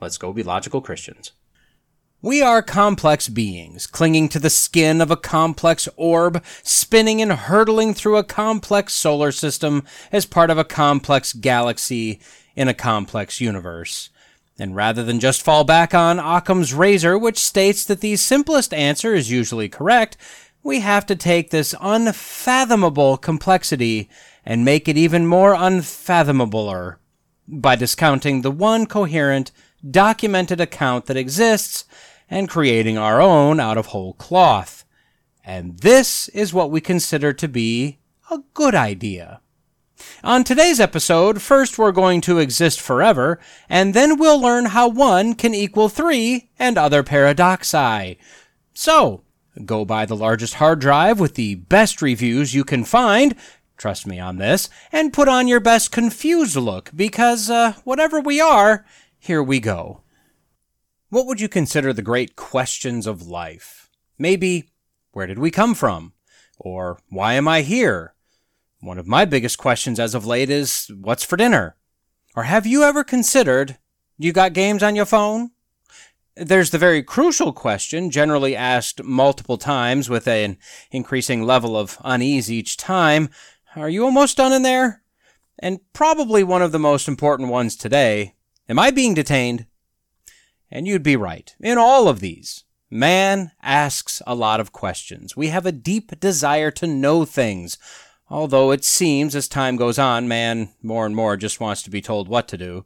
Let's go be logical Christians. We are complex beings, clinging to the skin of a complex orb, spinning and hurtling through a complex solar system as part of a complex galaxy in a complex universe. And rather than just fall back on Occam's razor, which states that the simplest answer is usually correct, we have to take this unfathomable complexity and make it even more unfathomabler by discounting the one coherent documented account that exists and creating our own out of whole cloth. And this is what we consider to be a good idea. On today's episode, first we're going to exist forever, and then we'll learn how one can equal three and other paradoxi. So, go buy the largest hard drive with the best reviews you can find, trust me on this, and put on your best confused look, because, uh, whatever we are, here we go. What would you consider the great questions of life? Maybe, where did we come from? Or, why am I here? One of my biggest questions as of late is, what's for dinner? Or have you ever considered, you got games on your phone? There's the very crucial question, generally asked multiple times with an increasing level of unease each time. Are you almost done in there? And probably one of the most important ones today. Am I being detained? And you'd be right. In all of these, man asks a lot of questions. We have a deep desire to know things, although it seems as time goes on, man more and more just wants to be told what to do,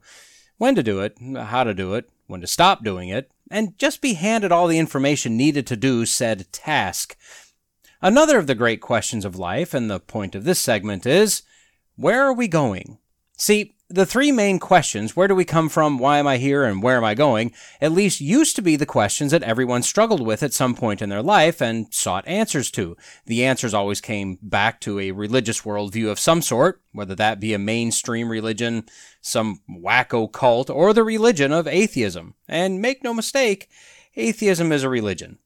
when to do it, how to do it, when to stop doing it, and just be handed all the information needed to do said task. Another of the great questions of life, and the point of this segment is, where are we going? See, the three main questions where do we come from, why am I here, and where am I going at least used to be the questions that everyone struggled with at some point in their life and sought answers to. The answers always came back to a religious worldview of some sort, whether that be a mainstream religion, some wacko cult, or the religion of atheism. And make no mistake, atheism is a religion.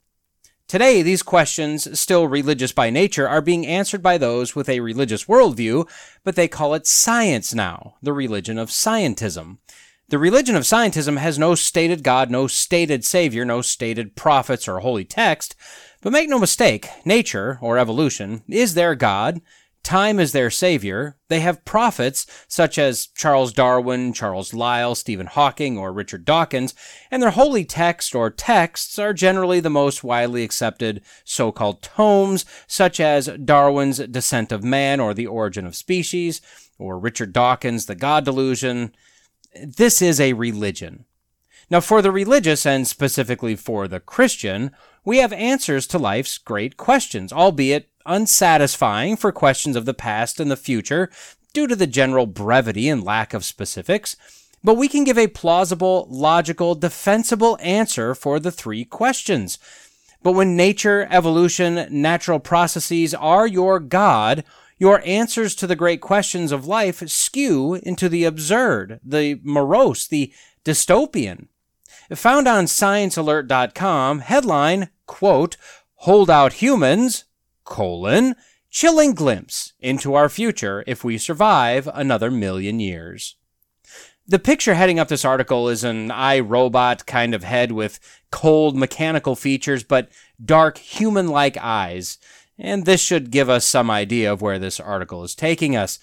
Today, these questions, still religious by nature, are being answered by those with a religious worldview, but they call it science now, the religion of scientism. The religion of scientism has no stated God, no stated Savior, no stated prophets or holy text, but make no mistake, nature, or evolution, is their God, Time is their savior. They have prophets such as Charles Darwin, Charles Lyell, Stephen Hawking, or Richard Dawkins, and their holy text or texts are generally the most widely accepted so-called tomes such as Darwin's Descent of Man or The Origin of Species, or Richard Dawkins' The God Delusion. This is a religion. Now, for the religious, and specifically for the Christian, we have answers to life's great questions, albeit unsatisfying for questions of the past and the future due to the general brevity and lack of specifics, but we can give a plausible, logical, defensible answer for the three questions. But when nature, evolution, natural processes are your God, your answers to the great questions of life skew into the absurd, the morose, the dystopian. Found on sciencealert.com, headline, quote, Hold out humans, colon, chilling glimpse into our future if we survive another million years. The picture heading up this article is an iRobot kind of head with cold mechanical features but dark human like eyes, and this should give us some idea of where this article is taking us.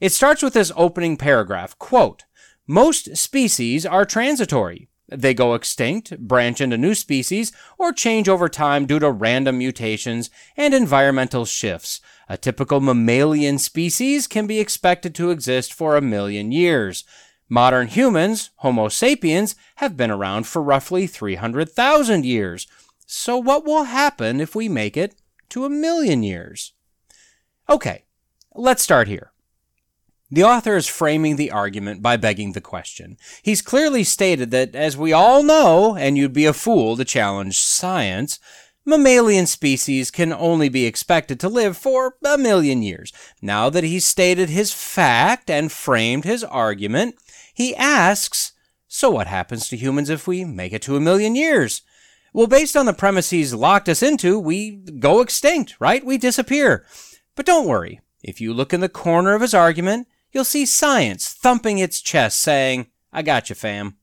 It starts with this opening paragraph, quote, Most species are transitory. They go extinct, branch into new species, or change over time due to random mutations and environmental shifts. A typical mammalian species can be expected to exist for a million years. Modern humans, Homo sapiens, have been around for roughly 300,000 years. So what will happen if we make it to a million years? Okay, let's start here. The author is framing the argument by begging the question. He's clearly stated that, as we all know, and you'd be a fool to challenge science, mammalian species can only be expected to live for a million years. Now that he's stated his fact and framed his argument, he asks, so what happens to humans if we make it to a million years? Well, based on the premise he's locked us into, we go extinct, right? We disappear. But don't worry. If you look in the corner of his argument, you'll see science thumping its chest saying, I got you, fam.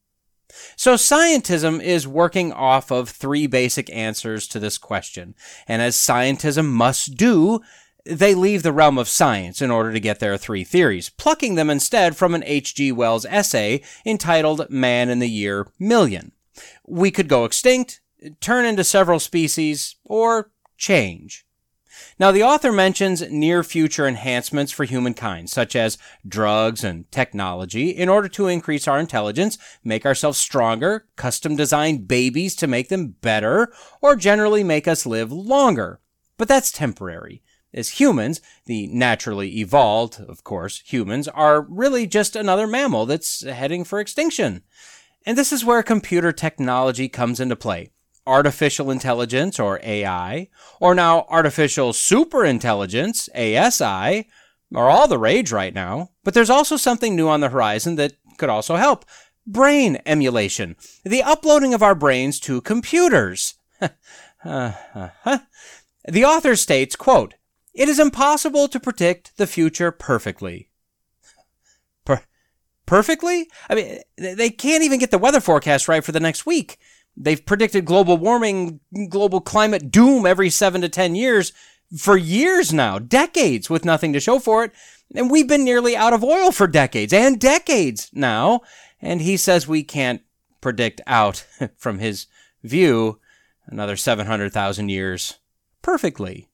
So scientism is working off of three basic answers to this question. And as scientism must do, they leave the realm of science in order to get their three theories, plucking them instead from an H.G. Wells essay entitled Man in the Year Million. We could go extinct, turn into several species, or change. Now, the author mentions near future enhancements for humankind, such as drugs and technology, in order to increase our intelligence, make ourselves stronger, custom design babies to make them better, or generally make us live longer. But that's temporary. As humans, the naturally evolved, of course, humans, are really just another mammal that's heading for extinction. And this is where computer technology comes into play artificial intelligence or AI, or now artificial superintelligence, ASI, are all the rage right now. But there's also something new on the horizon that could also help. Brain emulation. The uploading of our brains to computers. Uh-huh. the author states, quote, It is impossible to predict the future perfectly. Per- perfectly? I mean, they can't even get the weather forecast right for the next week. They've predicted global warming, global climate doom every seven to 10 years for years now, decades with nothing to show for it. And we've been nearly out of oil for decades and decades now. And he says we can't predict out from his view another 700,000 years perfectly.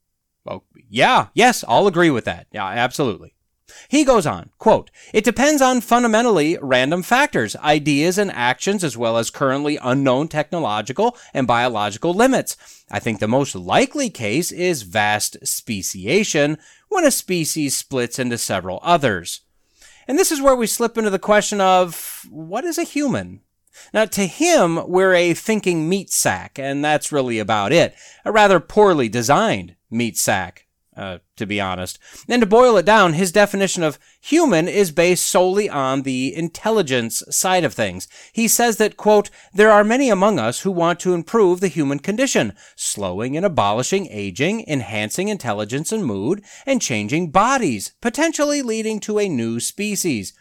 Well, yeah, yes, I'll agree with that. Yeah, absolutely. He goes on, quote, It depends on fundamentally random factors, ideas and actions, as well as currently unknown technological and biological limits. I think the most likely case is vast speciation, when a species splits into several others. And this is where we slip into the question of what is a human? Now, to him, we're a thinking meat sack, and that's really about it. A rather poorly designed meat sack, uh, to be honest. And to boil it down, his definition of human is based solely on the intelligence side of things. He says that, quote, there are many among us who want to improve the human condition, slowing and abolishing aging, enhancing intelligence and mood, and changing bodies, potentially leading to a new species.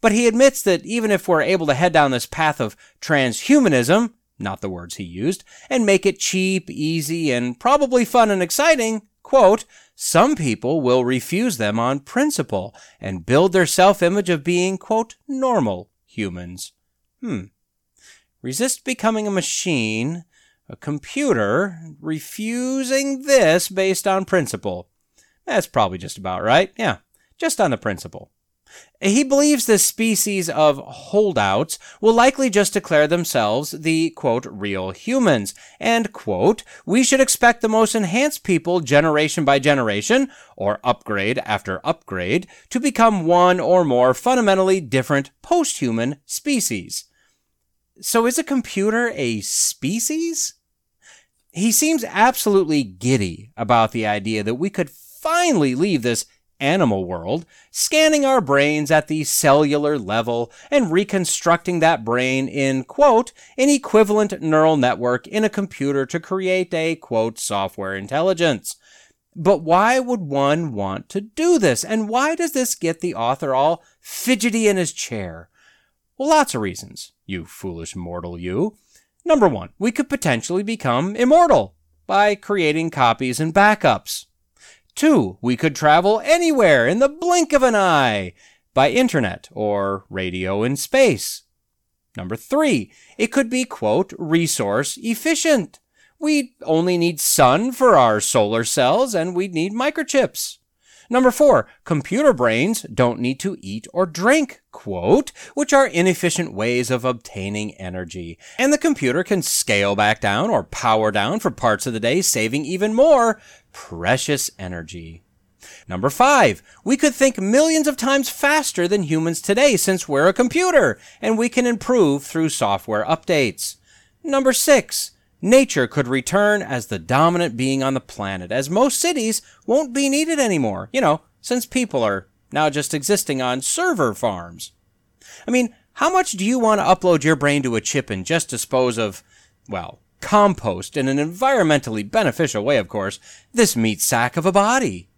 But he admits that even if we're able to head down this path of transhumanism, not the words he used, and make it cheap, easy, and probably fun and exciting, quote, some people will refuse them on principle and build their self image of being, quote, normal humans. Hmm. Resist becoming a machine, a computer, refusing this based on principle. That's probably just about right. Yeah, just on the principle. He believes this species of holdouts will likely just declare themselves the, quote, real humans, and, quote, we should expect the most enhanced people generation by generation, or upgrade after upgrade, to become one or more fundamentally different post-human species. So is a computer a species? He seems absolutely giddy about the idea that we could finally leave this animal world, scanning our brains at the cellular level and reconstructing that brain in, quote, an equivalent neural network in a computer to create a, quote, software intelligence. But why would one want to do this? And why does this get the author all fidgety in his chair? Well, lots of reasons, you foolish mortal, you. Number one, we could potentially become immortal by creating copies and backups. Two, we could travel anywhere in the blink of an eye by internet or radio in space. Number three, it could be, quote, resource efficient. We only need sun for our solar cells and we'd need microchips. Number four, computer brains don't need to eat or drink, quote, which are inefficient ways of obtaining energy. And the computer can scale back down or power down for parts of the day, saving even more precious energy. Number five, we could think millions of times faster than humans today since we're a computer and we can improve through software updates. Number six, nature could return as the dominant being on the planet as most cities won't be needed anymore, you know, since people are now just existing on server farms. I mean, how much do you want to upload your brain to a chip and just dispose of, well, compost in an environmentally beneficial way, of course, this meat sack of a body?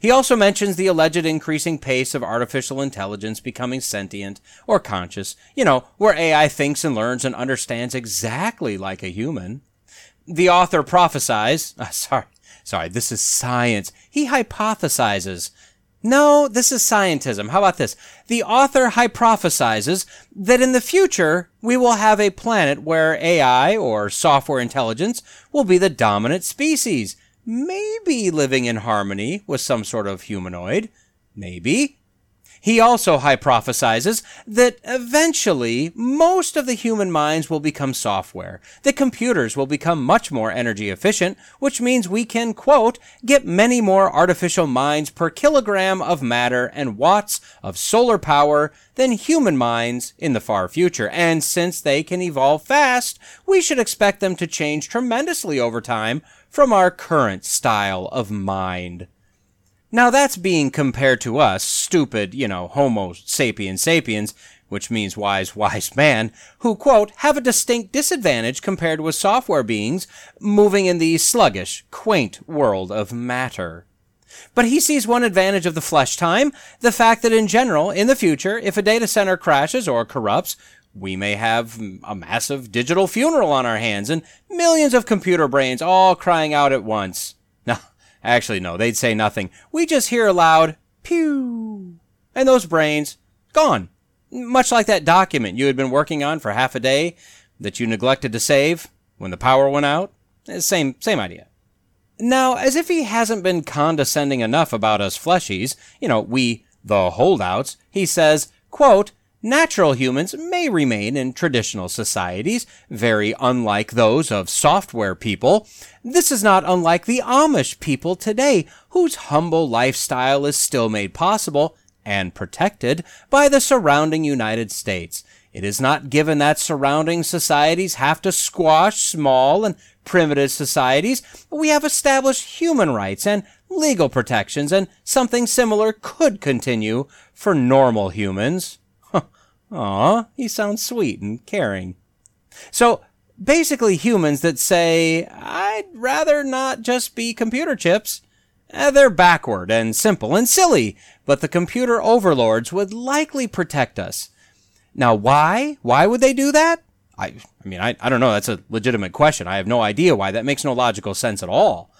He also mentions the alleged increasing pace of artificial intelligence becoming sentient or conscious, you know, where AI thinks and learns and understands exactly like a human. The author prophesies, uh, sorry, sorry, this is science. He hypothesizes. No, this is scientism. How about this? The author hypothesizes that in the future we will have a planet where AI or software intelligence will be the dominant species maybe living in harmony with some sort of humanoid. Maybe. He also hypothesizes that eventually most of the human minds will become software. The computers will become much more energy efficient, which means we can, quote, get many more artificial minds per kilogram of matter and watts of solar power than human minds in the far future. And since they can evolve fast, we should expect them to change tremendously over time from our current style of mind. Now that's being compared to us, stupid, you know, Homo sapiens sapiens, which means wise, wise man, who, quote, have a distinct disadvantage compared with software beings moving in the sluggish, quaint world of matter. But he sees one advantage of the flesh time, the fact that in general, in the future, if a data center crashes or corrupts, we may have a massive digital funeral on our hands and millions of computer brains all crying out at once. Actually, no, they'd say nothing. We just hear a loud pew, and those brains gone. Much like that document you had been working on for half a day that you neglected to save when the power went out. Eh, same, same idea. Now, as if he hasn't been condescending enough about us fleshies, you know, we, the holdouts, he says, quote, Natural humans may remain in traditional societies, very unlike those of software people. This is not unlike the Amish people today, whose humble lifestyle is still made possible and protected by the surrounding United States. It is not given that surrounding societies have to squash small and primitive societies. We have established human rights and legal protections, and something similar could continue for normal humans. Aw, he sounds sweet and caring. So, basically humans that say, I'd rather not just be computer chips. Eh, they're backward and simple and silly, but the computer overlords would likely protect us. Now, why? Why would they do that? I, I mean, I, I don't know. That's a legitimate question. I have no idea why. That makes no logical sense at all.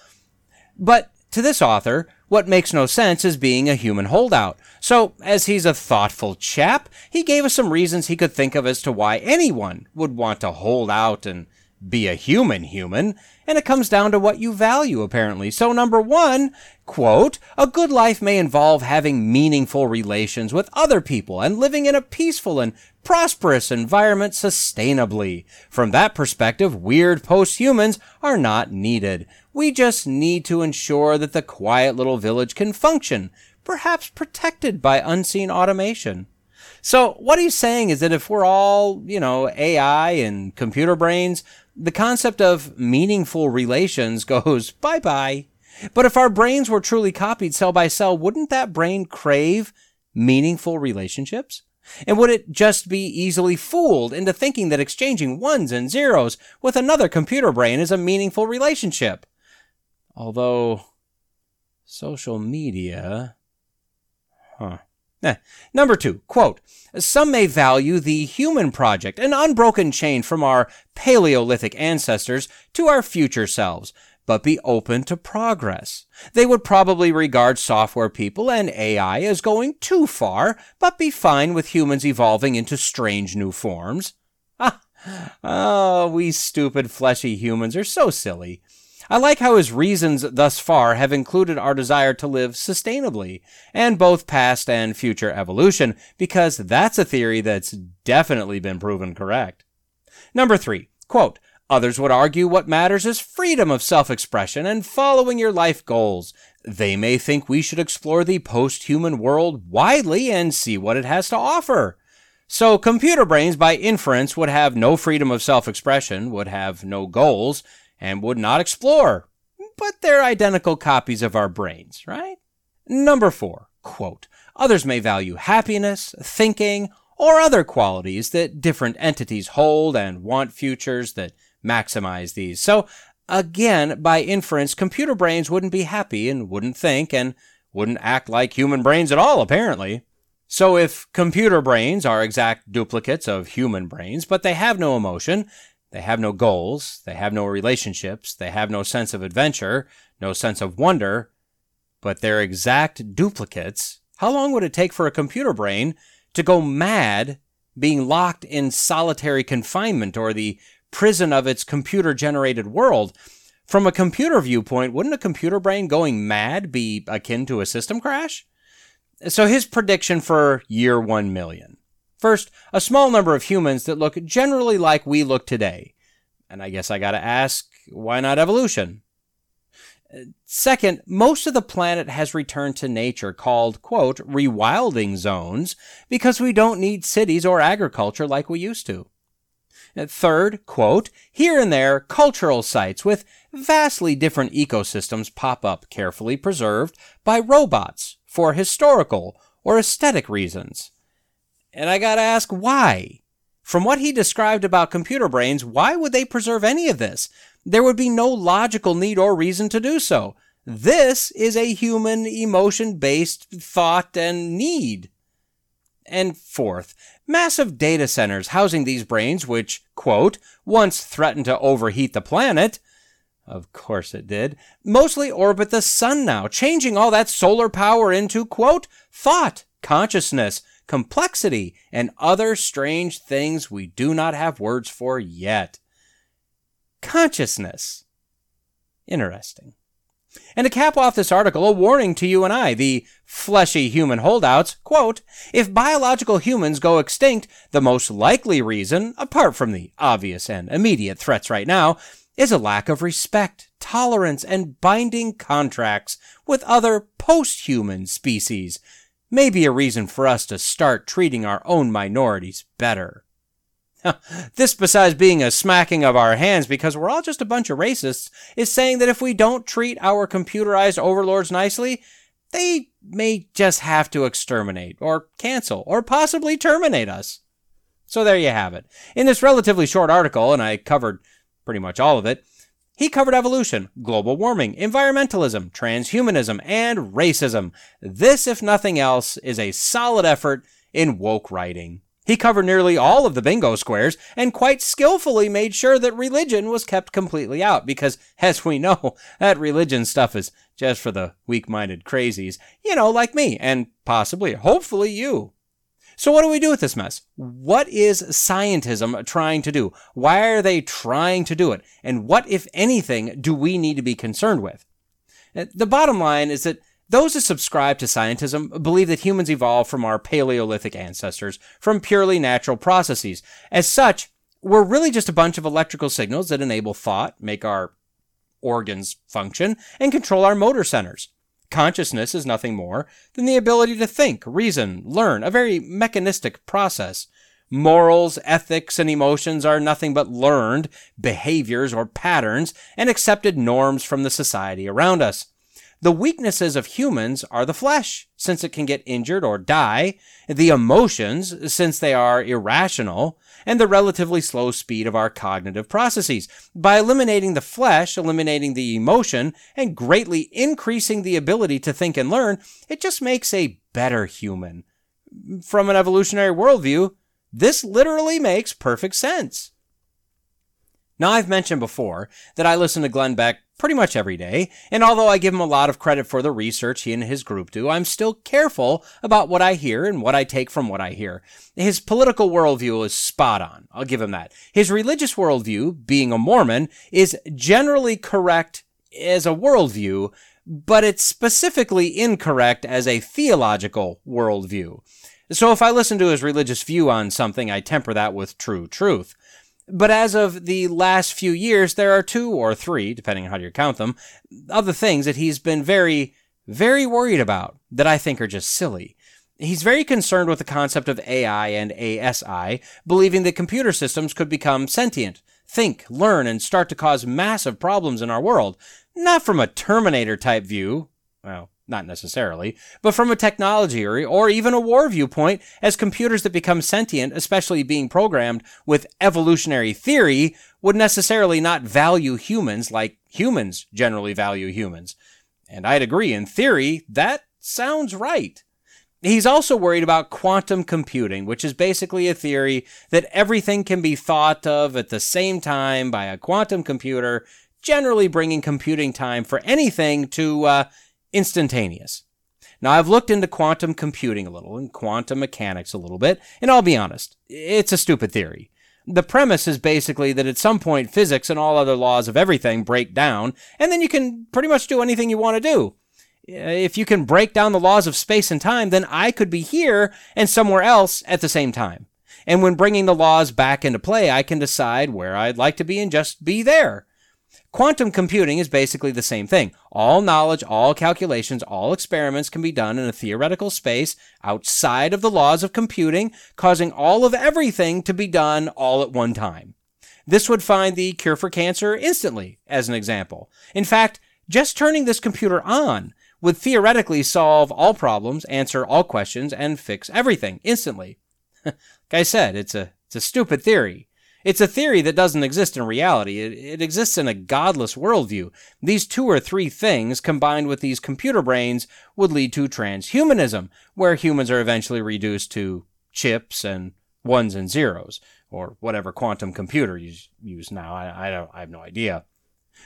But to this author, what makes no sense is being a human holdout. So, as he's a thoughtful chap, he gave us some reasons he could think of as to why anyone would want to hold out and be a human human, and it comes down to what you value, apparently. So, number one, quote, a good life may involve having meaningful relations with other people and living in a peaceful and prosperous environment sustainably. From that perspective, weird post-humans are not needed. We just need to ensure that the quiet little village can function, perhaps protected by unseen automation. So what he's saying is that if we're all, you know, AI and computer brains, the concept of meaningful relations goes bye bye. But if our brains were truly copied cell by cell, wouldn't that brain crave meaningful relationships? And would it just be easily fooled into thinking that exchanging ones and zeros with another computer brain is a meaningful relationship? Although, social media. Huh. Eh. Number two, quote, some may value the human project, an unbroken chain from our Paleolithic ancestors to our future selves, but be open to progress. They would probably regard software people and AI as going too far, but be fine with humans evolving into strange new forms. Ah, oh, we stupid fleshy humans are so silly. I like how his reasons thus far have included our desire to live sustainably, and both past and future evolution, because that's a theory that's definitely been proven correct. Number three, quote, Others would argue what matters is freedom of self expression and following your life goals. they may think we should explore the post human world widely and see what it has to offer. So, computer brains, by inference, would have no freedom of self expression, would have no goals, and would not explore. But they're identical copies of our brains, right? Number four, quote, others may value happiness, thinking, or other qualities that different entities hold and want futures that maximize these. So, again, by inference, computer brains wouldn't be happy and wouldn't think and wouldn't act like human brains at all, apparently. So if computer brains are exact duplicates of human brains, but they have no emotion, they have no goals, they have no relationships, they have no sense of adventure, no sense of wonder, but they're exact duplicates, how long would it take for a computer brain to go mad being locked in solitary confinement or the prison of its computer generated world? From a computer viewpoint, wouldn't a computer brain going mad be akin to a system crash? So his prediction for year 1 million. First, a small number of humans that look generally like we look today. And I guess I gotta ask, why not evolution? Second, most of the planet has returned to nature called, quote, rewilding zones because we don't need cities or agriculture like we used to. Third, quote, here and there, cultural sites with vastly different ecosystems pop up carefully preserved by robots for historical or aesthetic reasons. And I gotta ask why? From what he described about computer brains, why would they preserve any of this? There would be no logical need or reason to do so. This is a human emotion based thought and need. And fourth, massive data centers housing these brains, which, quote, once threatened to overheat the planet, of course it did. Mostly orbit the sun now, changing all that solar power into, quote, thought, consciousness, complexity, and other strange things we do not have words for yet. Consciousness. Interesting. And to cap off this article, a warning to you and I, the fleshy human holdouts, quote, if biological humans go extinct, the most likely reason, apart from the obvious and immediate threats right now, is a lack of respect, tolerance, and binding contracts with other post-human species. Maybe a reason for us to start treating our own minorities better. this, besides being a smacking of our hands because we're all just a bunch of racists, is saying that if we don't treat our computerized overlords nicely, they may just have to exterminate or cancel or possibly terminate us. So there you have it. In this relatively short article, and I covered pretty much all of it, he covered evolution, global warming, environmentalism, transhumanism, and racism. This, if nothing else, is a solid effort in woke writing. He covered nearly all of the bingo squares and quite skillfully made sure that religion was kept completely out because, as we know, that religion stuff is just for the weak minded crazies, you know, like me, and possibly, hopefully, you. So what do we do with this mess? What is scientism trying to do? Why are they trying to do it? And what, if anything, do we need to be concerned with? Uh, the bottom line is that those who subscribe to scientism believe that humans evolved from our Paleolithic ancestors from purely natural processes. As such, we're really just a bunch of electrical signals that enable thought, make our organs function, and control our motor centers. Consciousness is nothing more than the ability to think, reason, learn, a very mechanistic process. Morals, ethics, and emotions are nothing but learned behaviors or patterns and accepted norms from the society around us. The weaknesses of humans are the flesh, since it can get injured or die, the emotions, since they are irrational, and the relatively slow speed of our cognitive processes. By eliminating the flesh, eliminating the emotion, and greatly increasing the ability to think and learn, it just makes a better human. From an evolutionary worldview, this literally makes perfect sense. Now, I've mentioned before that I listen to Glenn Beck pretty much every day, and although I give him a lot of credit for the research he and his group do, I'm still careful about what I hear and what I take from what I hear. His political worldview is spot on. I'll give him that. His religious worldview, being a Mormon, is generally correct as a worldview, but it's specifically incorrect as a theological worldview. So if I listen to his religious view on something, I temper that with true truth. But as of the last few years, there are two or three, depending on how you count them, of the things that he's been very very worried about that I think are just silly. He's very concerned with the concept of AI and ASI, believing that computer systems could become sentient, think, learn, and start to cause massive problems in our world. Not from a Terminator type view, well, not necessarily, but from a technology or, or even a war viewpoint, as computers that become sentient, especially being programmed with evolutionary theory, would necessarily not value humans like humans generally value humans. And I'd agree, in theory, that sounds right. He's also worried about quantum computing, which is basically a theory that everything can be thought of at the same time by a quantum computer, generally bringing computing time for anything to uh, instantaneous. Now, I've looked into quantum computing a little and quantum mechanics a little bit, and I'll be honest, it's a stupid theory. The premise is basically that at some point physics and all other laws of everything break down, and then you can pretty much do anything you want to do. Eh, if you can break down the laws of space and time, then I could be here and somewhere else at the same time. And when bringing the laws back into play, I can decide where I'd like to be and just be there. Quantum computing is basically the same thing. All knowledge, all calculations, all experiments can be done in a theoretical space outside of the laws of computing, causing all of everything to be done all at one time. This would find the cure for cancer instantly, as an example. In fact, just turning this computer on would theoretically solve all problems, answer all questions, and fix everything instantly. like I said, it's a, it's a stupid theory. It's a theory that doesn't exist in reality. It, it, exists in a godless worldview. These two or three things combined with these computer brains would lead to transhumanism, where humans are eventually reduced to chips and ones and zeros, or whatever quantum computer you use now. I, I, I have no idea.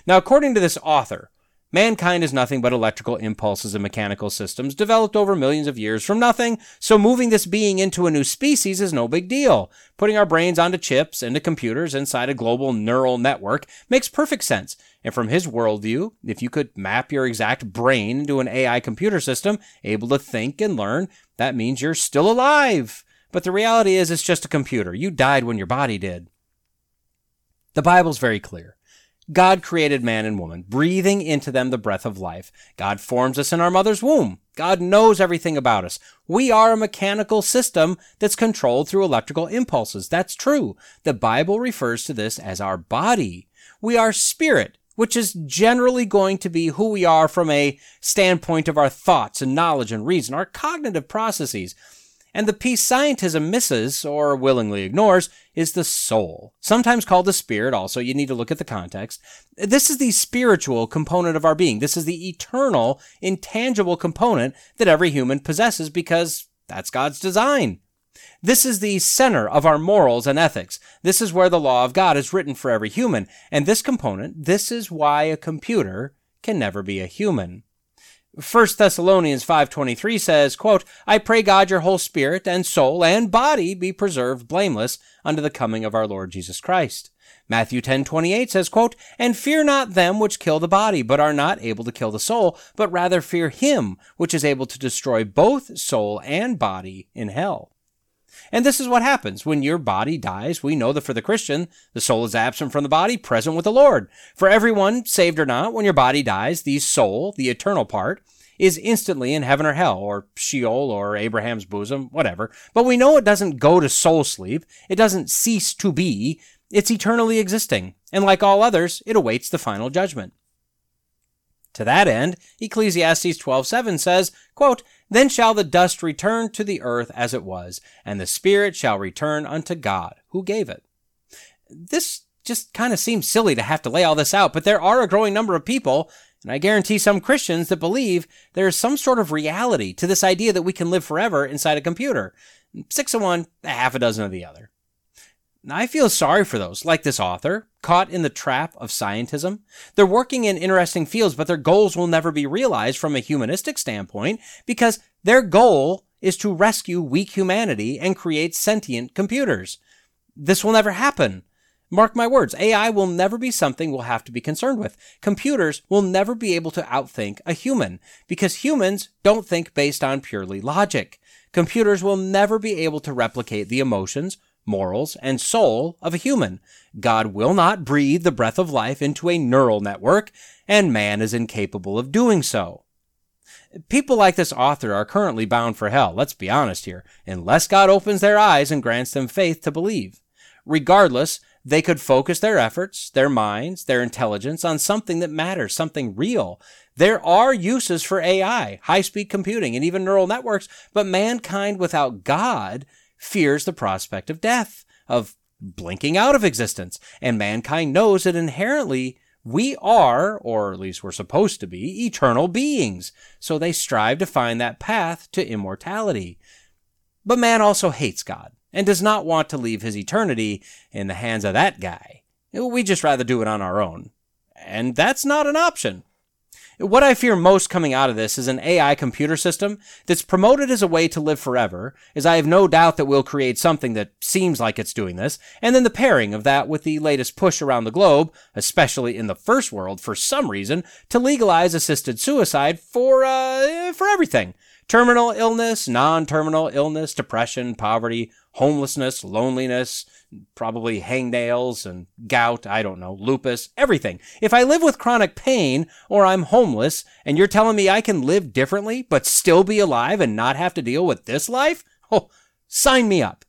Now, according to this author, Mankind is nothing but electrical impulses and mechanical systems developed over millions of years from nothing, so moving this being into a new species is no big deal. Putting our brains onto chips, into computers, inside a global neural network makes perfect sense. And from his worldview, if you could map your exact brain into an AI computer system, able to think and learn, that means you're still alive. But the reality is, it's just a computer. You died when your body did. The Bible's very clear. God created man and woman, breathing into them the breath of life. God forms us in our mother's womb. God knows everything about us. We are a mechanical system that's controlled through electrical impulses. That's true. The Bible refers to this as our body. We are spirit, which is generally going to be who we are from a standpoint of our thoughts and knowledge and reason, our cognitive processes. And the piece scientism misses, or willingly ignores, is the soul. Sometimes called the spirit, also, you need to look at the context. This is the spiritual component of our being. This is the eternal, intangible component that every human possesses because that's God's design. This is the center of our morals and ethics. This is where the law of God is written for every human. And this component, this is why a computer can never be a human. 1 Thessalonians 5:23 says, quote, "I pray God your whole spirit and soul and body be preserved blameless unto the coming of our Lord Jesus Christ." Matthew 10:28 says, quote, "And fear not them which kill the body, but are not able to kill the soul, but rather fear him which is able to destroy both soul and body in hell." And this is what happens when your body dies. We know that for the Christian, the soul is absent from the body, present with the Lord. For everyone, saved or not, when your body dies, the soul, the eternal part, is instantly in heaven or hell, or Sheol, or Abraham's bosom, whatever. But we know it doesn't go to soul sleep. It doesn't cease to be. It's eternally existing. And like all others, it awaits the final judgment. To that end, Ecclesiastes 12:7 says, quote, then shall the dust return to the earth as it was, and the spirit shall return unto God, who gave it. This just kind of seems silly to have to lay all this out, but there are a growing number of people, and I guarantee some Christians that believe there is some sort of reality to this idea that we can live forever inside a computer. Six of one, a half a dozen of the other. I feel sorry for those, like this author, caught in the trap of scientism. They're working in interesting fields, but their goals will never be realized from a humanistic standpoint because their goal is to rescue weak humanity and create sentient computers. This will never happen. Mark my words, AI will never be something we'll have to be concerned with. Computers will never be able to outthink a human because humans don't think based on purely logic. Computers will never be able to replicate the emotions, morals, and soul of a human. God will not breathe the breath of life into a neural network, and man is incapable of doing so. People like this author are currently bound for hell, let's be honest here, unless God opens their eyes and grants them faith to believe. Regardless, they could focus their efforts, their minds, their intelligence on something that matters, something real. There are uses for AI, high speed computing, and even neural networks, but mankind without God fears the prospect of death, of blinking out of existence, and mankind knows that inherently we are, or at least we're supposed to be, eternal beings. So they strive to find that path to immortality. But man also hates God and does not want to leave his eternity in the hands of that guy. We just rather do it on our own. And that's not an option. What I fear most coming out of this is an AI computer system that's promoted as a way to live forever, as I have no doubt that we'll create something that seems like it's doing this, and then the pairing of that with the latest push around the globe, especially in the first world for some reason, to legalize assisted suicide for, uh, for everything. Terminal illness, non-terminal illness, depression, poverty, homelessness, loneliness, probably hangnails and gout, I don't know, lupus, everything. If I live with chronic pain or I'm homeless and you're telling me I can live differently but still be alive and not have to deal with this life, oh, sign me up.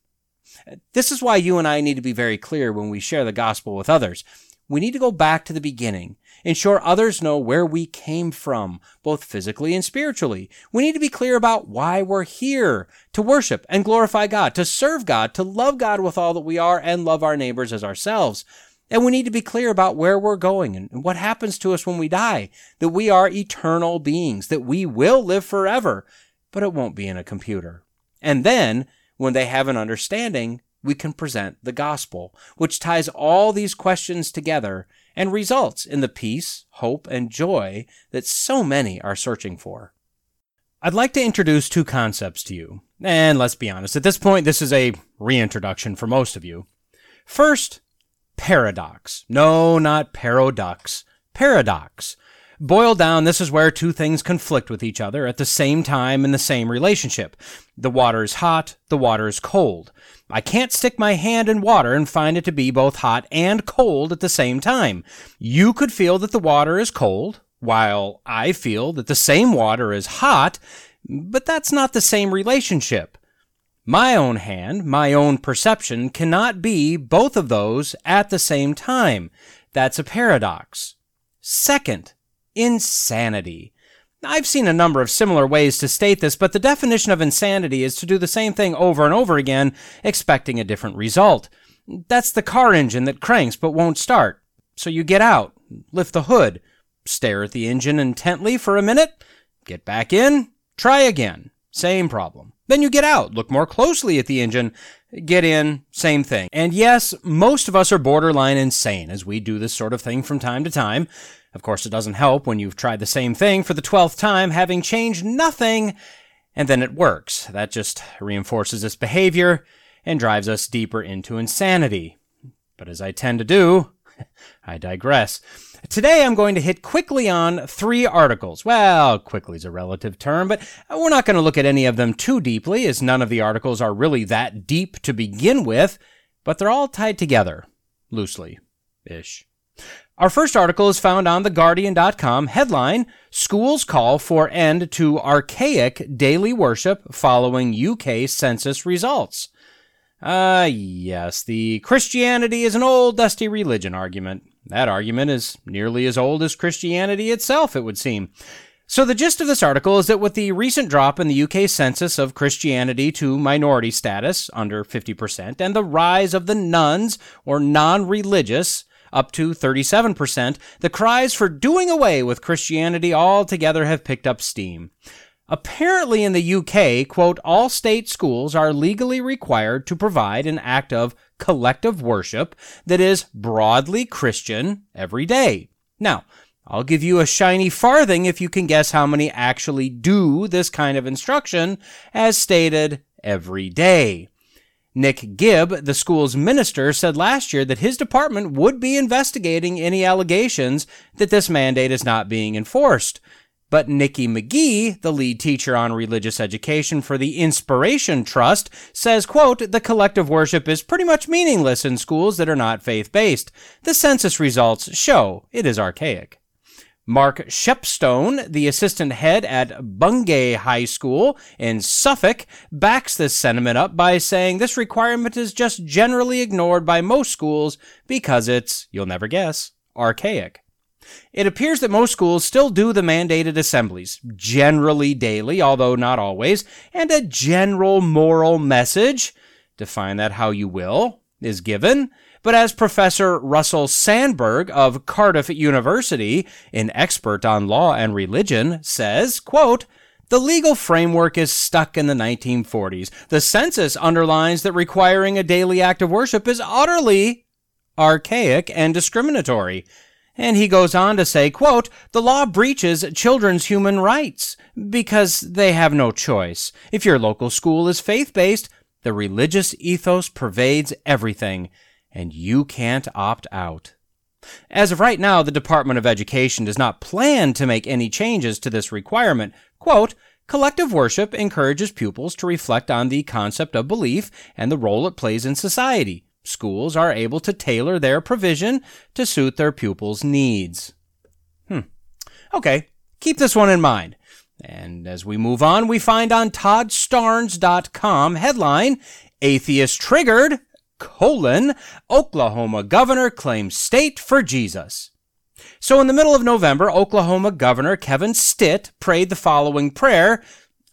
This is why you and I need to be very clear when we share the gospel with others. We need to go back to the beginning ensure others know where we came from, both physically and spiritually. We need to be clear about why we're here to worship and glorify God, to serve God, to love God with all that we are and love our neighbors as ourselves. And we need to be clear about where we're going and what happens to us when we die, that we are eternal beings, that we will live forever, but it won't be in a computer. And then, when they have an understanding, we can present the gospel, which ties all these questions together and results in the peace, hope, and joy that so many are searching for. I'd like to introduce two concepts to you. And let's be honest, at this point, this is a reintroduction for most of you. First, paradox. No, not paradox. Paradox. Boiled down, this is where two things conflict with each other at the same time in the same relationship. The water is hot, the water is cold. I can't stick my hand in water and find it to be both hot and cold at the same time. You could feel that the water is cold, while I feel that the same water is hot, but that's not the same relationship. My own hand, my own perception cannot be both of those at the same time. That's a paradox. Second, insanity. I've seen a number of similar ways to state this, but the definition of insanity is to do the same thing over and over again, expecting a different result. That's the car engine that cranks but won't start. So you get out, lift the hood, stare at the engine intently for a minute, get back in, try again. Same problem. Then you get out, look more closely at the engine, get in, same thing. And yes, most of us are borderline insane as we do this sort of thing from time to time. Of course, it doesn't help when you've tried the same thing for the twelfth time, having changed nothing, and then it works. That just reinforces this behavior and drives us deeper into insanity. But as I tend to do, I digress. Today I'm going to hit quickly on three articles. Well, quickly is a relative term, but we're not going to look at any of them too deeply, as none of the articles are really that deep to begin with, but they're all tied together, loosely ish. Our first article is found on theguardian.com. Headline Schools call for end to archaic daily worship following UK census results. Ah, uh, yes, the Christianity is an old, dusty religion argument. That argument is nearly as old as Christianity itself, it would seem. So, the gist of this article is that with the recent drop in the UK census of Christianity to minority status, under 50%, and the rise of the nones, or non religious, up to 37%, the cries for doing away with Christianity altogether have picked up steam. Apparently, in the UK, quote, all state schools are legally required to provide an act of collective worship that is broadly Christian every day. Now, I'll give you a shiny farthing if you can guess how many actually do this kind of instruction, as stated every day. Nick Gibb, the school's minister, said last year that his department would be investigating any allegations that this mandate is not being enforced. But Nikki McGee, the lead teacher on religious education for the Inspiration Trust, says, quote, the collective worship is pretty much meaningless in schools that are not faith-based. The census results show it is archaic. Mark Shepstone, the assistant head at Bungay High School in Suffolk, backs this sentiment up by saying this requirement is just generally ignored by most schools because it's, you'll never guess, archaic. It appears that most schools still do the mandated assemblies, generally daily, although not always, and a general moral message, define that how you will, is given. But as Professor Russell Sandberg of Cardiff University, an expert on law and religion, says, quote, the legal framework is stuck in the 1940s. The census underlines that requiring a daily act of worship is utterly archaic and discriminatory. And he goes on to say, quote, the law breaches children's human rights because they have no choice. If your local school is faith-based, the religious ethos pervades everything and you can't opt out. As of right now, the Department of Education does not plan to make any changes to this requirement. Quote, Collective worship encourages pupils to reflect on the concept of belief and the role it plays in society. Schools are able to tailor their provision to suit their pupils' needs. Hmm. Okay, keep this one in mind. And as we move on, we find on toddstarnes.com headline, Atheist Triggered colon, Oklahoma governor claims state for Jesus. So in the middle of November, Oklahoma Governor Kevin Stitt prayed the following prayer.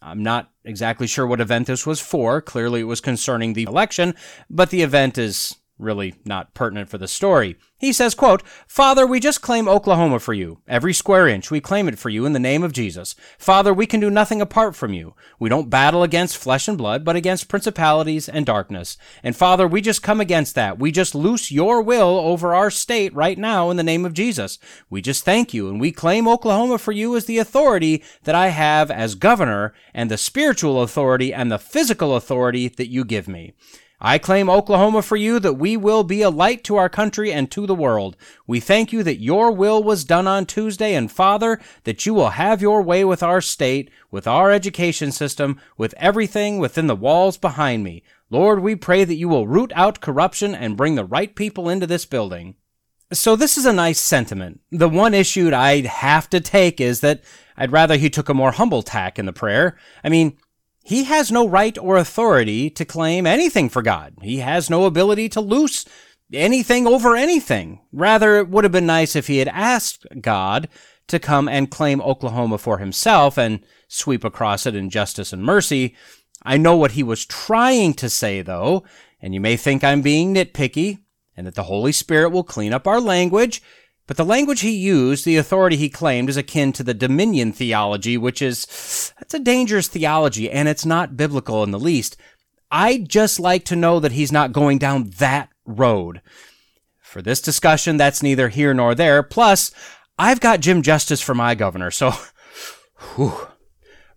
I'm not exactly sure what event this was for. Clearly it was concerning the election, but the event is really not pertinent for the story. He says, quote, Father, we just claim Oklahoma for you. Every square inch, we claim it for you in the name of Jesus. Father, we can do nothing apart from you. We don't battle against flesh and blood, but against principalities and darkness. And Father, we just come against that. We just loose your will over our state right now in the name of Jesus. We just thank you, and we claim Oklahoma for you as the authority that I have as governor, and the spiritual authority and the physical authority that you give me. I claim Oklahoma for you that we will be a light to our country and to the world. We thank you that your will was done on Tuesday, and Father, that you will have your way with our state, with our education system, with everything within the walls behind me. Lord, we pray that you will root out corruption and bring the right people into this building. So this is a nice sentiment. The one issue I'd have to take is that I'd rather he took a more humble tack in the prayer. I mean, he has no right or authority to claim anything for God. He has no ability to loose anything over anything. Rather, it would have been nice if he had asked God to come and claim Oklahoma for himself and sweep across it in justice and mercy. I know what he was trying to say, though, and you may think I'm being nitpicky, and that the Holy Spirit will clean up our language but the language he used, the authority he claimed, is akin to the dominion theology, which is, that's a dangerous theology, and it's not biblical in the least. I'd just like to know that he's not going down that road. For this discussion, that's neither here nor there. Plus, I've got Jim Justice for my governor, so, whew.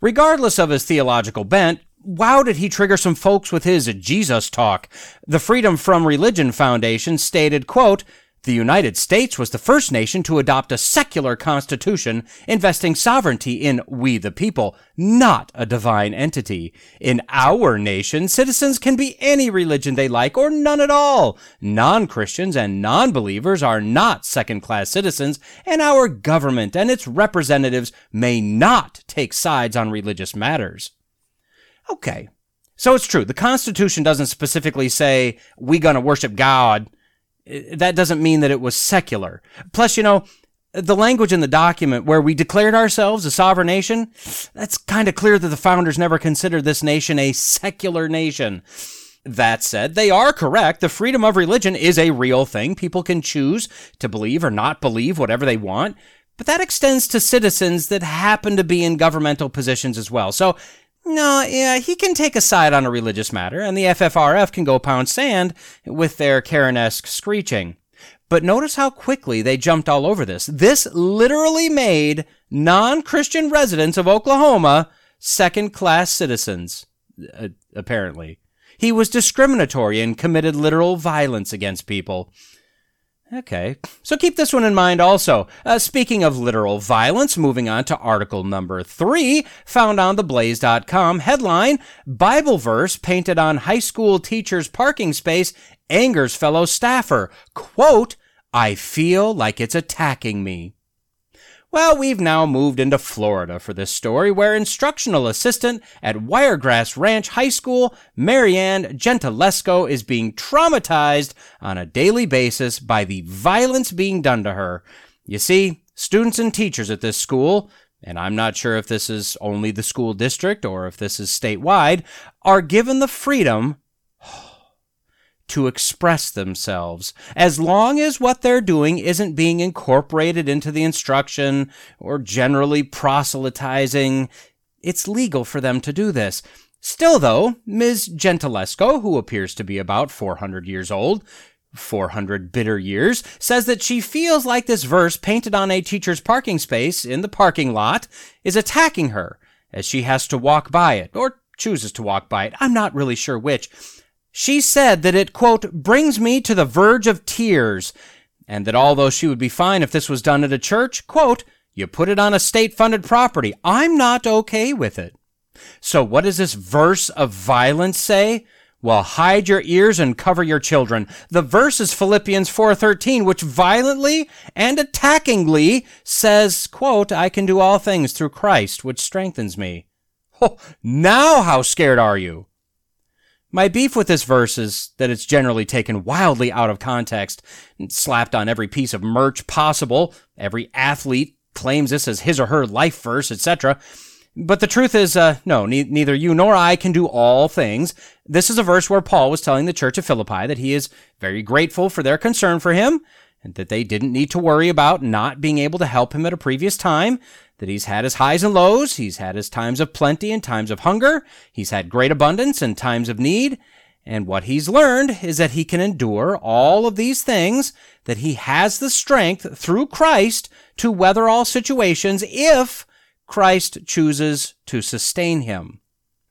Regardless of his theological bent, wow, did he trigger some folks with his Jesus talk. The Freedom from Religion Foundation stated, quote, the United States was the first nation to adopt a secular constitution investing sovereignty in we the people, not a divine entity. In our nation, citizens can be any religion they like or none at all. Non-Christians and non-believers are not second-class citizens, and our government and its representatives may not take sides on religious matters. Okay. So it's true. The Constitution doesn't specifically say we gonna worship God that doesn't mean that it was secular. Plus, you know, the language in the document where we declared ourselves a sovereign nation, that's kind of clear that the founders never considered this nation a secular nation. That said, they are correct. The freedom of religion is a real thing. People can choose to believe or not believe whatever they want, but that extends to citizens that happen to be in governmental positions as well. So no, yeah, he can take a side on a religious matter, and the FFRF can go pound sand with their Karen-esque screeching. But notice how quickly they jumped all over this. This literally made non-Christian residents of Oklahoma second-class citizens, uh, apparently. He was discriminatory and committed literal violence against people. Okay, so keep this one in mind also. Uh, speaking of literal violence, moving on to article number three, found on theblaze.com, headline, Bible verse painted on high school teacher's parking space angers fellow staffer. Quote, I feel like it's attacking me. Well, we've now moved into Florida for this story, where instructional assistant at Wiregrass Ranch High School, Marianne Gentilesco, is being traumatized on a daily basis by the violence being done to her. You see, students and teachers at this school, and I'm not sure if this is only the school district or if this is statewide, are given the freedom to express themselves as long as what they're doing isn't being incorporated into the instruction or generally proselytizing. It's legal for them to do this. Still, though, Ms. Gentilesco, who appears to be about 400 years old, 400 bitter years, says that she feels like this verse painted on a teacher's parking space in the parking lot is attacking her as she has to walk by it, or chooses to walk by it. I'm not really sure which. She said that it, quote, brings me to the verge of tears, and that although she would be fine if this was done at a church, quote, you put it on a state funded property. I'm not okay with it. So what does this verse of violence say? Well, hide your ears and cover your children. The verse is Philippians 4:13, which violently and attackingly says, quote, I can do all things through Christ, which strengthens me. Oh, now how scared are you? My beef with this verse is that it's generally taken wildly out of context slapped on every piece of merch possible. Every athlete claims this as his or her life verse, etc. But the truth is, uh, no, ne- neither you nor I can do all things. This is a verse where Paul was telling the church of Philippi that he is very grateful for their concern for him and that they didn't need to worry about not being able to help him at a previous time, that he's had his highs and lows, he's had his times of plenty and times of hunger, he's had great abundance and times of need, and what he's learned is that he can endure all of these things, that he has the strength through Christ to weather all situations if Christ chooses to sustain him.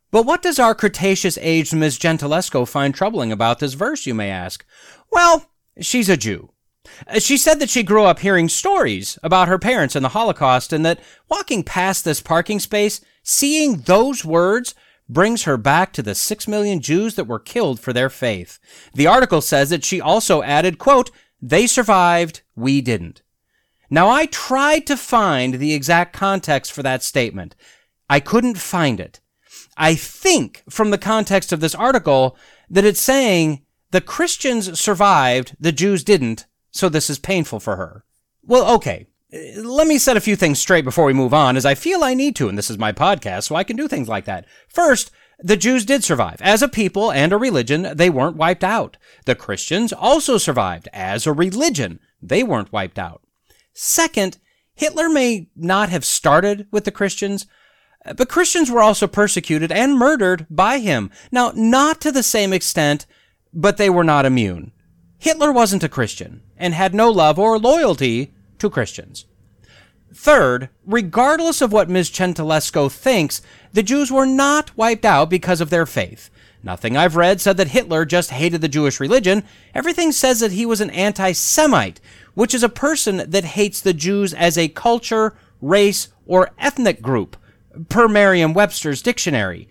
But what does our Cretaceous aged Ms. Gentilesco find troubling about this verse, you may ask? Well, she's a Jew. Uh, she said that she grew up hearing stories about her parents and the Holocaust, and that walking past this parking space, seeing those words, brings her back to the six million Jews that were killed for their faith. The article says that she also added, quote, they survived, we didn't. Now I tried to find the exact context for that statement. I couldn't find it. I think from the context of this article that it's saying the Christians survived, the Jews didn't, so this is painful for her. Well, okay. Let me set a few things straight before we move on, as I feel I need to, and this is my podcast, so I can do things like that. First, the Jews did survive. As a people and a religion, they weren't wiped out. The Christians also survived. As a religion, they weren't wiped out. Second, Hitler may not have started with the Christians, but Christians were also persecuted and murdered by him. Now, not to the same extent, but they were not immune. Hitler wasn't a Christian and had no love or loyalty to Christians. Third, regardless of what Ms. Gentilesco thinks, the Jews were not wiped out because of their faith. Nothing I've read said that Hitler just hated the Jewish religion. Everything says that he was an anti Semite, which is a person that hates the Jews as a culture, race, or ethnic group, per Merriam Webster's dictionary.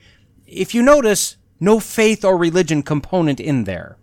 If you notice, no faith or religion component in there.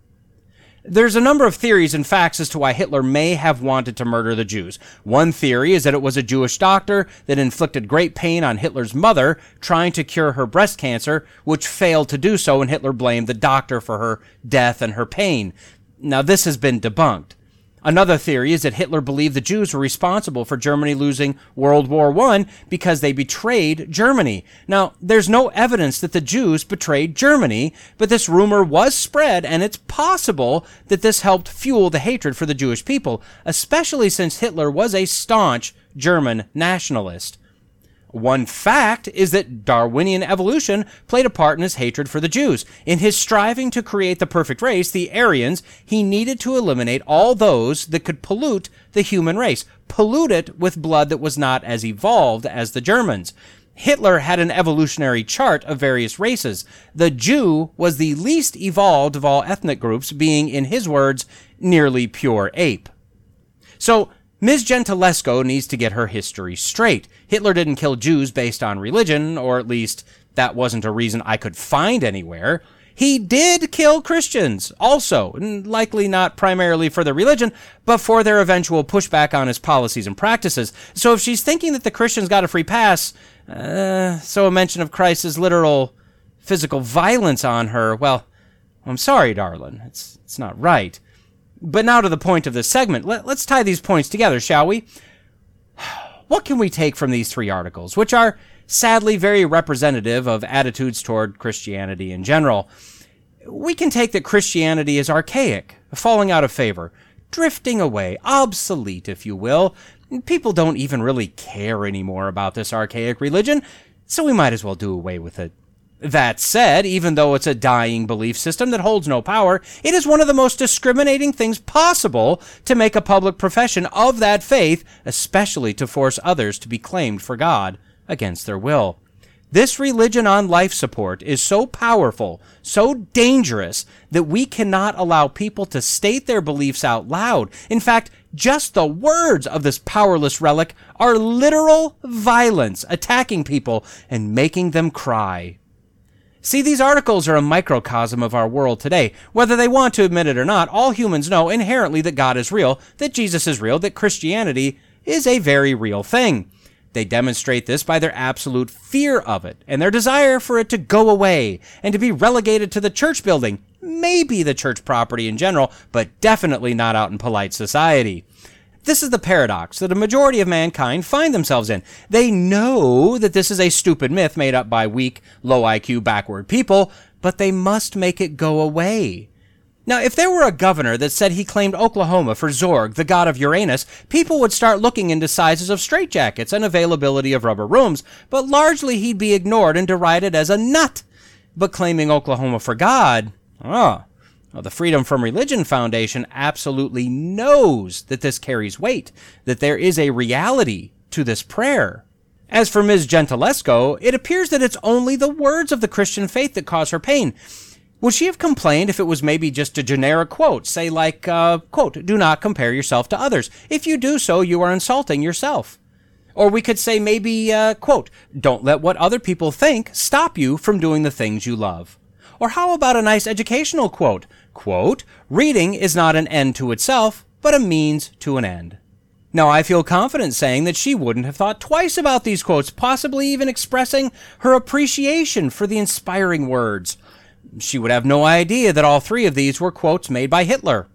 There's a number of theories and facts as to why Hitler may have wanted to murder the Jews. One theory is that it was a Jewish doctor that inflicted great pain on Hitler's mother trying to cure her breast cancer, which failed to do so, and Hitler blamed the doctor for her death and her pain. Now, this has been debunked. Another theory is that Hitler believed the Jews were responsible for Germany losing World War I because they betrayed Germany. Now, there's no evidence that the Jews betrayed Germany, but this rumor was spread, and it's possible that this helped fuel the hatred for the Jewish people, especially since Hitler was a staunch German nationalist. One fact is that Darwinian evolution played a part in his hatred for the Jews. In his striving to create the perfect race, the Aryans, he needed to eliminate all those that could pollute the human race, pollute it with blood that was not as evolved as the Germans. Hitler had an evolutionary chart of various races. The Jew was the least evolved of all ethnic groups, being, in his words, nearly pure ape. So, Ms. Gentilesco needs to get her history straight. Hitler didn't kill Jews based on religion, or at least that wasn't a reason I could find anywhere. He did kill Christians, also, and likely not primarily for their religion, but for their eventual pushback on his policies and practices. So if she's thinking that the Christians got a free pass, uh, so a mention of Christ's literal physical violence on her, well, I'm sorry, darling. It's, it's not right. But now to the point of this segment. Let, let's tie these points together, shall we? What can we take from these three articles, which are sadly very representative of attitudes toward Christianity in general? We can take that Christianity is archaic, falling out of favor, drifting away, obsolete, if you will. People don't even really care anymore about this archaic religion, so we might as well do away with it. That said, even though it's a dying belief system that holds no power, it is one of the most discriminating things possible to make a public profession of that faith, especially to force others to be claimed for God against their will. This religion on life support is so powerful, so dangerous, that we cannot allow people to state their beliefs out loud. In fact, just the words of this powerless relic are literal violence, attacking people and making them cry. See, these articles are a microcosm of our world today. Whether they want to admit it or not, all humans know inherently that God is real, that Jesus is real, that Christianity is a very real thing. They demonstrate this by their absolute fear of it and their desire for it to go away and to be relegated to the church building, maybe the church property in general, but definitely not out in polite society. This is the paradox that a majority of mankind find themselves in. They know that this is a stupid myth made up by weak, low IQ, backward people, but they must make it go away. Now, if there were a governor that said he claimed Oklahoma for Zorg, the god of Uranus, people would start looking into sizes of straitjackets and availability of rubber rooms, but largely he'd be ignored and derided as a nut. But claiming Oklahoma for God, oh, the Freedom from Religion Foundation absolutely knows that this carries weight, that there is a reality to this prayer. As for Ms. Gentilesco, it appears that it's only the words of the Christian faith that cause her pain. Would she have complained if it was maybe just a generic quote, say like, uh, quote, do not compare yourself to others. If you do so, you are insulting yourself. Or we could say maybe, uh, quote, don't let what other people think stop you from doing the things you love. Or how about a nice educational quote? Quote, reading is not an end to itself, but a means to an end. Now, I feel confident saying that she wouldn't have thought twice about these quotes, possibly even expressing her appreciation for the inspiring words. She would have no idea that all three of these were quotes made by Hitler.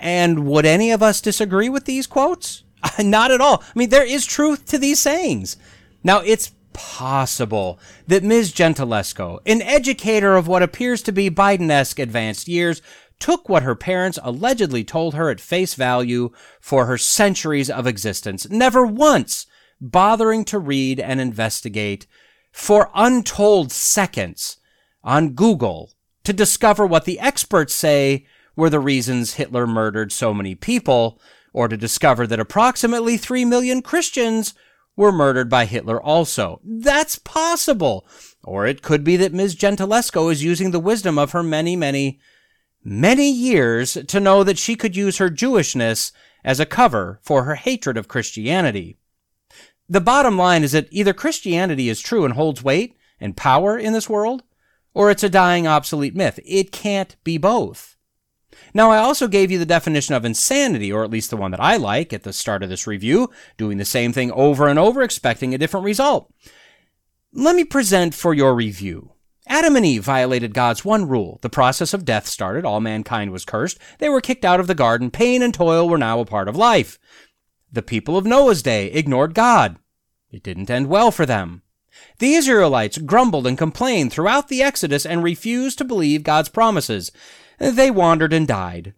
And would any of us disagree with these quotes? Not at all. I mean, there is truth to these sayings. Now, it's possible that Ms. Gentilesco, an educator of what appears to be Biden esque advanced years, took what her parents allegedly told her at face value for her centuries of existence, never once bothering to read and investigate for untold seconds on Google to discover what the experts say were the reasons Hitler murdered so many people, or to discover that approximately 3 million Christians were murdered by Hitler also. That's possible. Or it could be that Ms. Gentilesco is using the wisdom of her many, many, many years to know that she could use her Jewishness as a cover for her hatred of Christianity. The bottom line is that either Christianity is true and holds weight and power in this world, or it's a dying obsolete myth. It can't be both. Now, I also gave you the definition of insanity, or at least the one that I like at the start of this review, doing the same thing over and over, expecting a different result. Let me present for your review. Adam and Eve violated God's one rule. The process of death started. All mankind was cursed. They were kicked out of the garden. Pain and toil were now a part of life. The people of Noah's day ignored God. It didn't end well for them. The Israelites grumbled and complained throughout the Exodus and refused to believe God's promises they wandered and died.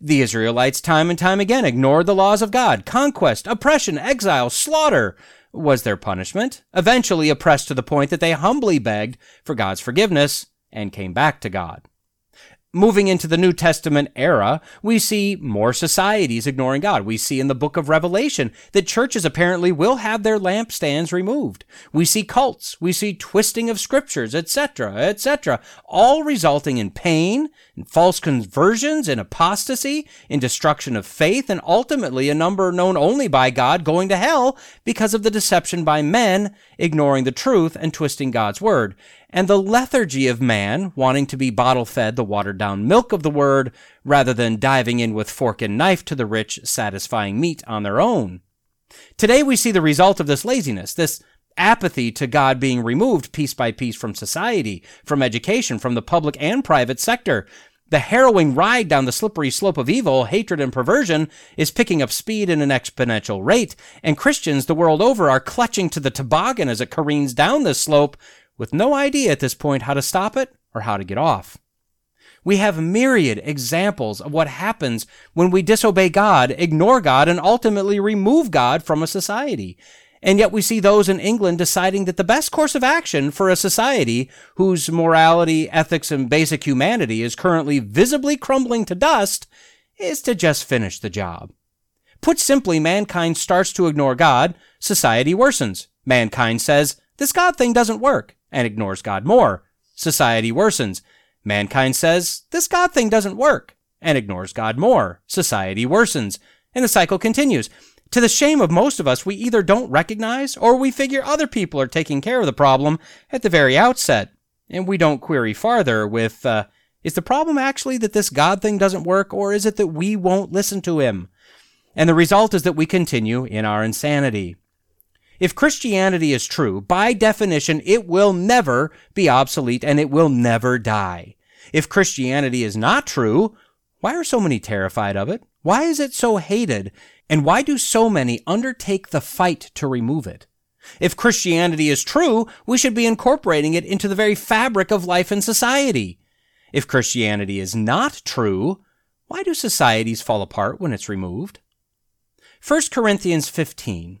The Israelites time and time again ignored the laws of God. Conquest, oppression, exile, slaughter was their punishment, eventually oppressed to the point that they humbly begged for God's forgiveness and came back to God. Moving into the New Testament era, we see more societies ignoring God. We see in the book of Revelation that churches apparently will have their lampstands removed. We see cults, we see twisting of scriptures, etc., etc., all resulting in pain, in false conversions, in apostasy, in destruction of faith, and ultimately a number known only by God going to hell because of the deception by men ignoring the truth and twisting God's word. And the lethargy of man wanting to be bottle fed the watered down milk of the word rather than diving in with fork and knife to the rich, satisfying meat on their own. Today we see the result of this laziness, this apathy to God being removed piece by piece from society, from education, from the public and private sector. The harrowing ride down the slippery slope of evil, hatred, and perversion is picking up speed at an exponential rate, and Christians the world over are clutching to the toboggan as it careens down this slope with no idea at this point how to stop it or how to get off. We have myriad examples of what happens when we disobey God, ignore God, and ultimately remove God from a society. And yet we see those in England deciding that the best course of action for a society whose morality, ethics, and basic humanity is currently visibly crumbling to dust is to just finish the job. Put simply, mankind starts to ignore God, society worsens. Mankind says, this God thing doesn't work, and ignores God more. Society worsens. Mankind says, this God thing doesn't work, and ignores God more. Society worsens. And the cycle continues. To the shame of most of us, we either don't recognize or we figure other people are taking care of the problem at the very outset. And we don't query farther with, uh, is the problem actually that this God thing doesn't work or is it that we won't listen to him? And the result is that we continue in our insanity. If Christianity is true, by definition, it will never be obsolete and it will never die. If Christianity is not true, why are so many terrified of it? Why is it so hated? And why do so many undertake the fight to remove it? If Christianity is true, we should be incorporating it into the very fabric of life and society. If Christianity is not true, why do societies fall apart when it's removed? 1 Corinthians 15.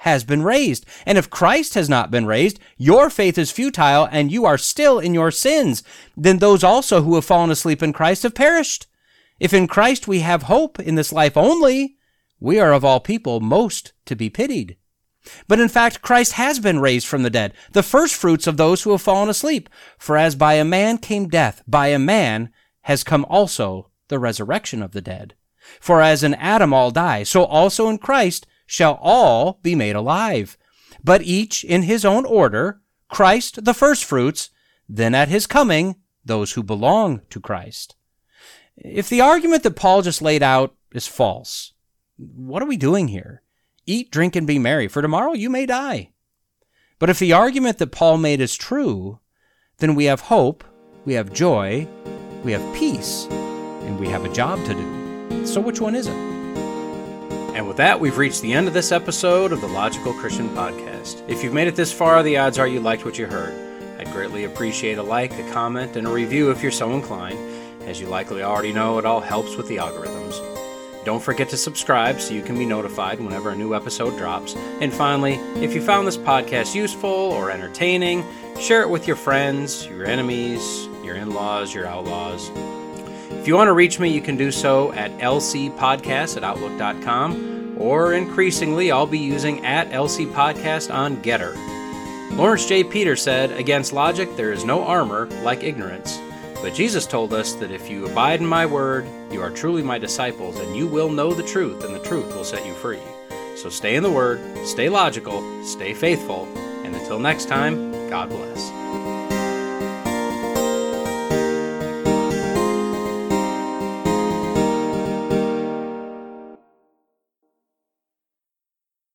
has been raised. And if Christ has not been raised, your faith is futile and you are still in your sins. Then those also who have fallen asleep in Christ have perished. If in Christ we have hope in this life only, we are of all people most to be pitied. But in fact, Christ has been raised from the dead, the first fruits of those who have fallen asleep. For as by a man came death, by a man has come also the resurrection of the dead. For as in Adam all die, so also in Christ shall all be made alive. But each in his own order, Christ the firstfruits, then at his coming, those who belong to Christ. If the argument that Paul just laid out is false, what are we doing here? Eat, drink, and be merry, for tomorrow you may die. But if the argument that Paul made is true, then we have hope, we have joy, we have peace, and we have a job to do. So which one is it? And with that, we've reached the end of this episode of the Logical Christian Podcast. If you've made it this far, the odds are you liked what you heard. I'd greatly appreciate a like, a comment, and a review if you're so inclined. As you likely already know, it all helps with the algorithms. Don't forget to subscribe so you can be notified whenever a new episode drops. And finally, if you found this podcast useful or entertaining, share it with your friends, your enemies, your in laws, your outlaws. If you want to reach me, you can do so at lcpodcast at outlook.com, or increasingly, I'll be using at lcpodcast on GETTR. Laurence J. Peter said, Against logic, there is no armor like ignorance. But Jesus told us that if you abide in my word, you are truly my disciples, and you will know the truth, and the truth will set you free. So stay in the word, stay logical, stay faithful, and until next time, God bless.